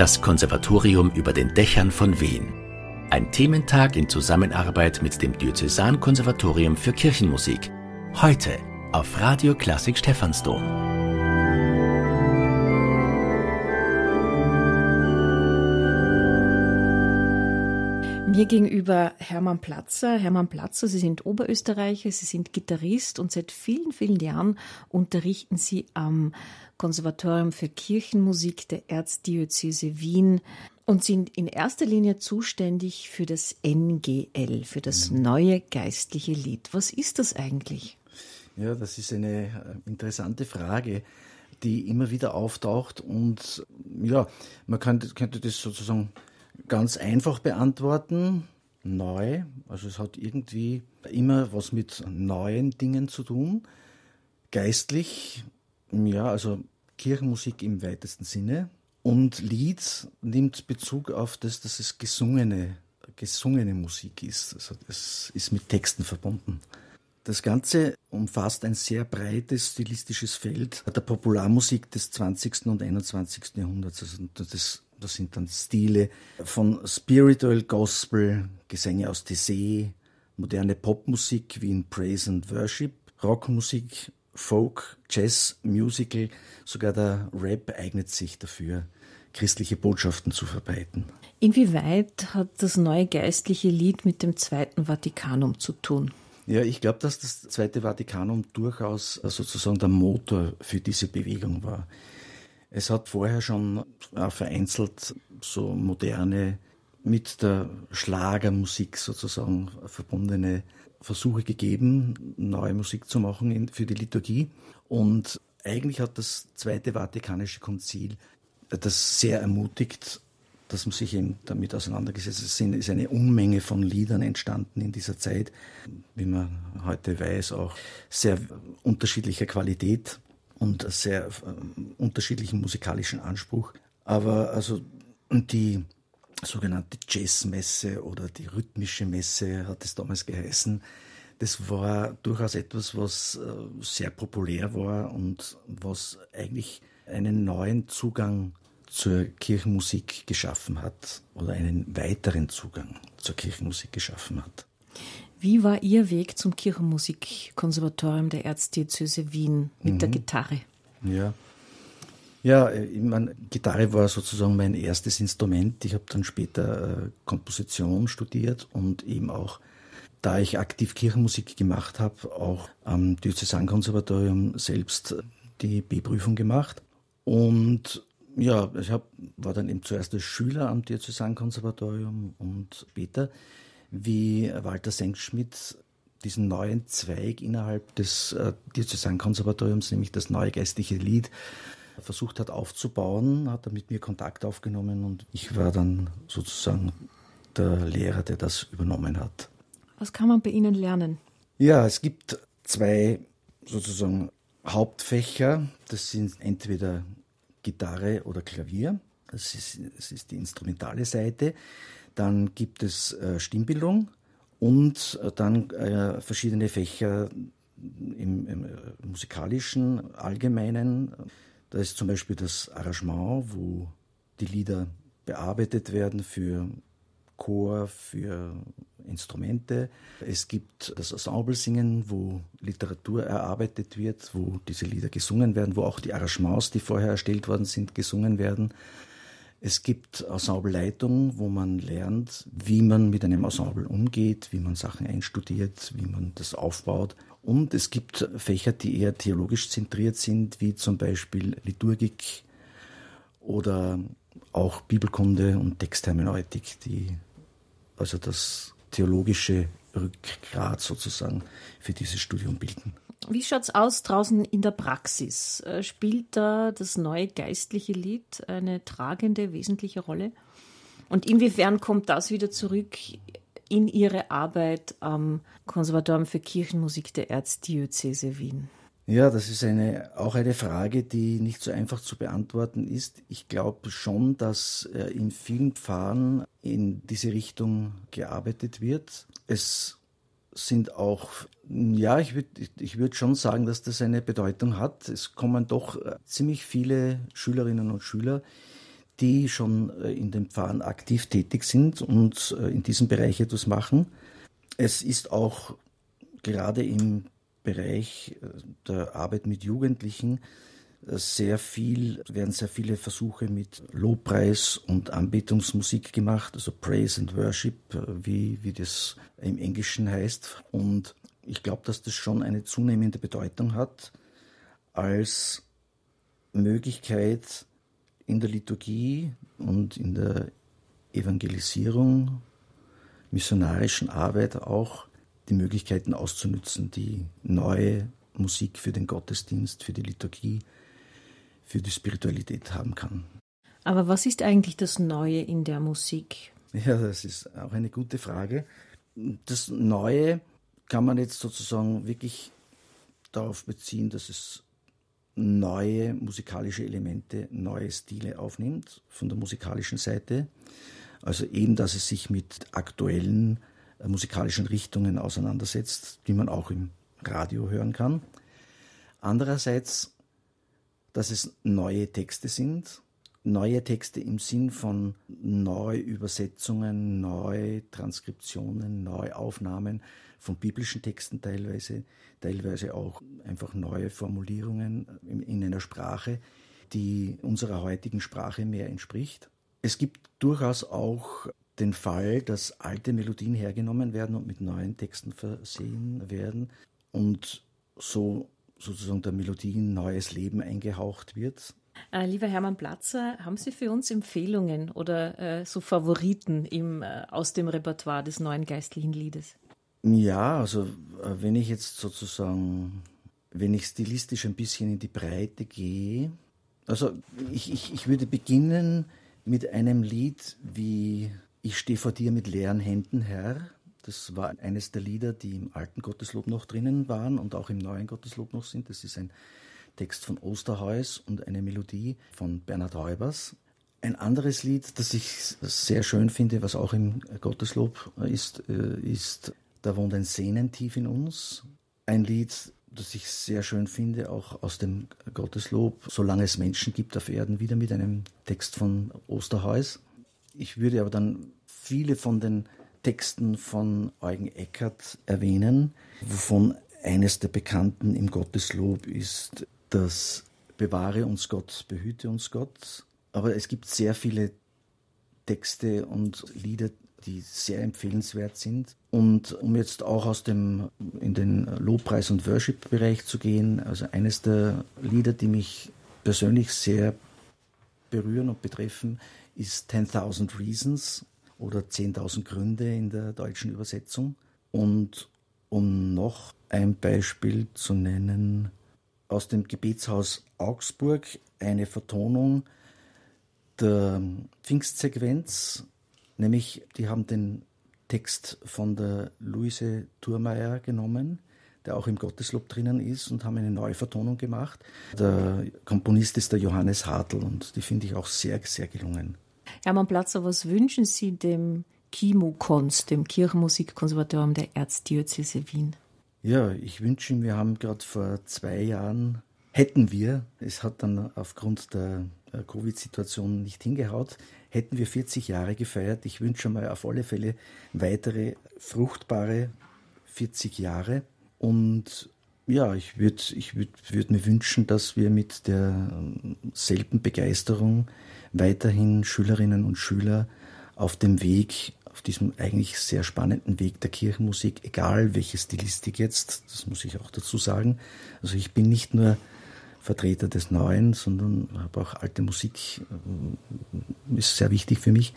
Das Konservatorium über den Dächern von Wien. Ein Thementag in Zusammenarbeit mit dem Diözesankonservatorium für Kirchenmusik. Heute auf Radio Klassik Stephansdom. Mir gegenüber Hermann Platzer. Hermann Platzer, Sie sind Oberösterreicher, Sie sind Gitarrist und seit vielen, vielen Jahren unterrichten Sie am Konservatorium für Kirchenmusik der Erzdiözese Wien und sind in erster Linie zuständig für das NGL, für das mhm. neue geistliche Lied. Was ist das eigentlich? Ja, das ist eine äh, interessante Frage, die immer wieder auftaucht und ja, man könnte, könnte das sozusagen ganz einfach beantworten. Neu, also es hat irgendwie immer was mit neuen Dingen zu tun. Geistlich ja, also Kirchenmusik im weitesten Sinne. Und Lied nimmt Bezug auf das, dass es gesungene, gesungene Musik ist. Also es ist mit Texten verbunden. Das Ganze umfasst ein sehr breites stilistisches Feld der Popularmusik des 20. und 21. Jahrhunderts. Also das, das sind dann Stile von Spiritual Gospel, Gesänge aus Tessé, moderne Popmusik wie in Praise and Worship, Rockmusik, Folk, Jazz, Musical, sogar der Rap eignet sich dafür, christliche Botschaften zu verbreiten. Inwieweit hat das neue geistliche Lied mit dem Zweiten Vatikanum zu tun? Ja, ich glaube, dass das Zweite Vatikanum durchaus sozusagen der Motor für diese Bewegung war. Es hat vorher schon vereinzelt so moderne, mit der Schlagermusik sozusagen verbundene Versuche gegeben, neue Musik zu machen für die Liturgie. Und eigentlich hat das Zweite Vatikanische Konzil das sehr ermutigt, dass man sich eben damit auseinandergesetzt hat. Es ist eine Unmenge von Liedern entstanden in dieser Zeit, wie man heute weiß, auch sehr unterschiedlicher Qualität und sehr äh, unterschiedlichen musikalischen Anspruch. Aber also die sogenannte Jazzmesse oder die rhythmische Messe hat es damals geheißen. Das war durchaus etwas, was äh, sehr populär war und was eigentlich einen neuen Zugang zur Kirchenmusik geschaffen hat oder einen weiteren Zugang zur Kirchenmusik geschaffen hat. Wie war Ihr Weg zum Kirchenmusikkonservatorium der Erzdiözese Wien mit mhm. der Gitarre? Ja, ja, ich meine, Gitarre war sozusagen mein erstes Instrument. Ich habe dann später äh, Komposition studiert und eben auch, da ich aktiv Kirchenmusik gemacht habe, auch am Diözesankonservatorium selbst die B-Prüfung gemacht. Und ja, ich hab, war dann eben zuerst als Schüler am Diözesankonservatorium und später, wie Walter Senkschmidt diesen neuen Zweig innerhalb des äh, Diözesankonservatoriums, nämlich das neue geistliche Lied, versucht hat aufzubauen, hat er mit mir Kontakt aufgenommen und ich war dann sozusagen der Lehrer, der das übernommen hat. Was kann man bei Ihnen lernen? Ja, es gibt zwei sozusagen Hauptfächer. Das sind entweder Gitarre oder Klavier. Das ist, das ist die instrumentale Seite. Dann gibt es äh, Stimmbildung und äh, dann äh, verschiedene Fächer im, im äh, musikalischen, allgemeinen. Da ist zum Beispiel das Arrangement, wo die Lieder bearbeitet werden für Chor, für Instrumente. Es gibt das Ensemble-Singen, wo Literatur erarbeitet wird, wo diese Lieder gesungen werden, wo auch die Arrangements, die vorher erstellt worden sind, gesungen werden. Es gibt Ensembleleitung, wo man lernt, wie man mit einem Ensemble umgeht, wie man Sachen einstudiert, wie man das aufbaut. Und es gibt Fächer, die eher theologisch zentriert sind, wie zum Beispiel Liturgik oder auch Bibelkunde und Texthermeneutik, die also das theologische Rückgrat sozusagen für dieses Studium bilden. Wie schaut es aus draußen in der Praxis? Äh, spielt da das neue geistliche Lied eine tragende, wesentliche Rolle? Und inwiefern kommt das wieder zurück in Ihre Arbeit am Konservatorium für Kirchenmusik der Erzdiözese Wien? Ja, das ist eine, auch eine Frage, die nicht so einfach zu beantworten ist. Ich glaube schon, dass äh, in vielen Pfarren in diese Richtung gearbeitet wird. Es sind auch, ja, ich würde ich würd schon sagen, dass das eine Bedeutung hat. Es kommen doch äh, ziemlich viele Schülerinnen und Schüler, die schon äh, in den Pfarren aktiv tätig sind und äh, in diesem Bereich etwas machen. Es ist auch gerade im Bereich äh, der Arbeit mit Jugendlichen sehr viel, werden sehr viele Versuche mit Lobpreis und Anbetungsmusik gemacht, also Praise and Worship, wie, wie das im Englischen heißt. Und ich glaube, dass das schon eine zunehmende Bedeutung hat als Möglichkeit in der Liturgie und in der Evangelisierung, missionarischen Arbeit auch die Möglichkeiten auszunützen, die neue Musik für den Gottesdienst, für die Liturgie, für die Spiritualität haben kann. Aber was ist eigentlich das Neue in der Musik? Ja, das ist auch eine gute Frage. Das Neue kann man jetzt sozusagen wirklich darauf beziehen, dass es neue musikalische Elemente, neue Stile aufnimmt von der musikalischen Seite. Also eben, dass es sich mit aktuellen äh, musikalischen Richtungen auseinandersetzt, die man auch im Radio hören kann. Andererseits, dass es neue Texte sind, neue Texte im Sinn von Neuübersetzungen, Neutranskriptionen, Neuaufnahmen von biblischen Texten teilweise, teilweise auch einfach neue Formulierungen in einer Sprache, die unserer heutigen Sprache mehr entspricht. Es gibt durchaus auch den Fall, dass alte Melodien hergenommen werden und mit neuen Texten versehen werden und so sozusagen der Melodie ein neues Leben eingehaucht wird. Äh, lieber Hermann Platzer, haben Sie für uns Empfehlungen oder äh, so Favoriten im, äh, aus dem Repertoire des neuen geistlichen Liedes? Ja, also äh, wenn ich jetzt sozusagen, wenn ich stilistisch ein bisschen in die Breite gehe, also ich, ich, ich würde beginnen mit einem Lied wie Ich stehe vor dir mit leeren Händen, Herr. Das war eines der Lieder, die im alten Gotteslob noch drinnen waren und auch im neuen Gotteslob noch sind. Das ist ein Text von Osterhäus und eine Melodie von Bernhard Heubers. Ein anderes Lied, das ich sehr schön finde, was auch im Gotteslob ist, äh, ist Da wohnt ein Sehnentief in uns. Ein Lied, das ich sehr schön finde, auch aus dem Gotteslob, Solange es Menschen gibt auf Erden, wieder mit einem Text von Osterhäus. Ich würde aber dann viele von den Texten von Eugen Eckert erwähnen, wovon eines der bekannten im Gotteslob ist das Bewahre uns Gott, behüte uns Gott. Aber es gibt sehr viele Texte und Lieder, die sehr empfehlenswert sind. Und um jetzt auch aus dem, in den Lobpreis- und Worship-Bereich zu gehen, also eines der Lieder, die mich persönlich sehr berühren und betreffen, ist 10.000 Reasons oder 10.000 Gründe in der deutschen Übersetzung. Und um noch ein Beispiel zu nennen, aus dem Gebetshaus Augsburg eine Vertonung der Pfingstsequenz, nämlich die haben den Text von der Luise Thurmeier genommen, der auch im Gotteslob drinnen ist, und haben eine neue Vertonung gemacht. Der Komponist ist der Johannes Hartl und die finde ich auch sehr, sehr gelungen. Hermann Platzer, was wünschen Sie dem KIMU-Konst, dem Kirchenmusikkonservatorium der Erzdiözese Wien? Ja, ich wünsche ihm, wir haben gerade vor zwei Jahren, hätten wir, es hat dann aufgrund der Covid-Situation nicht hingehaut, hätten wir 40 Jahre gefeiert. Ich wünsche mal auf alle Fälle weitere fruchtbare 40 Jahre. Und ja, ich würde ich würd, würd mir wünschen, dass wir mit derselben Begeisterung weiterhin Schülerinnen und Schüler auf dem Weg auf diesem eigentlich sehr spannenden Weg der Kirchenmusik, egal welche Stilistik jetzt, das muss ich auch dazu sagen. Also ich bin nicht nur Vertreter des Neuen, sondern habe auch alte Musik, äh, ist sehr wichtig für mich.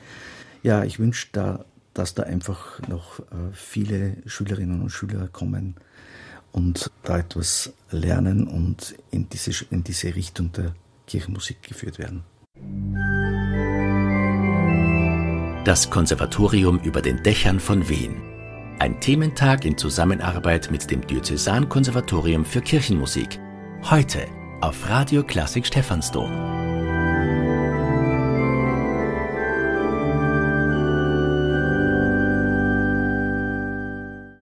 Ja, ich wünsche da, dass da einfach noch äh, viele Schülerinnen und Schüler kommen und da etwas lernen und in diese, in diese Richtung der Kirchenmusik geführt werden. Das Konservatorium über den Dächern von Wien. Ein Thementag in Zusammenarbeit mit dem Diözesankonservatorium für Kirchenmusik. Heute auf Radio Klassik Stephansdom.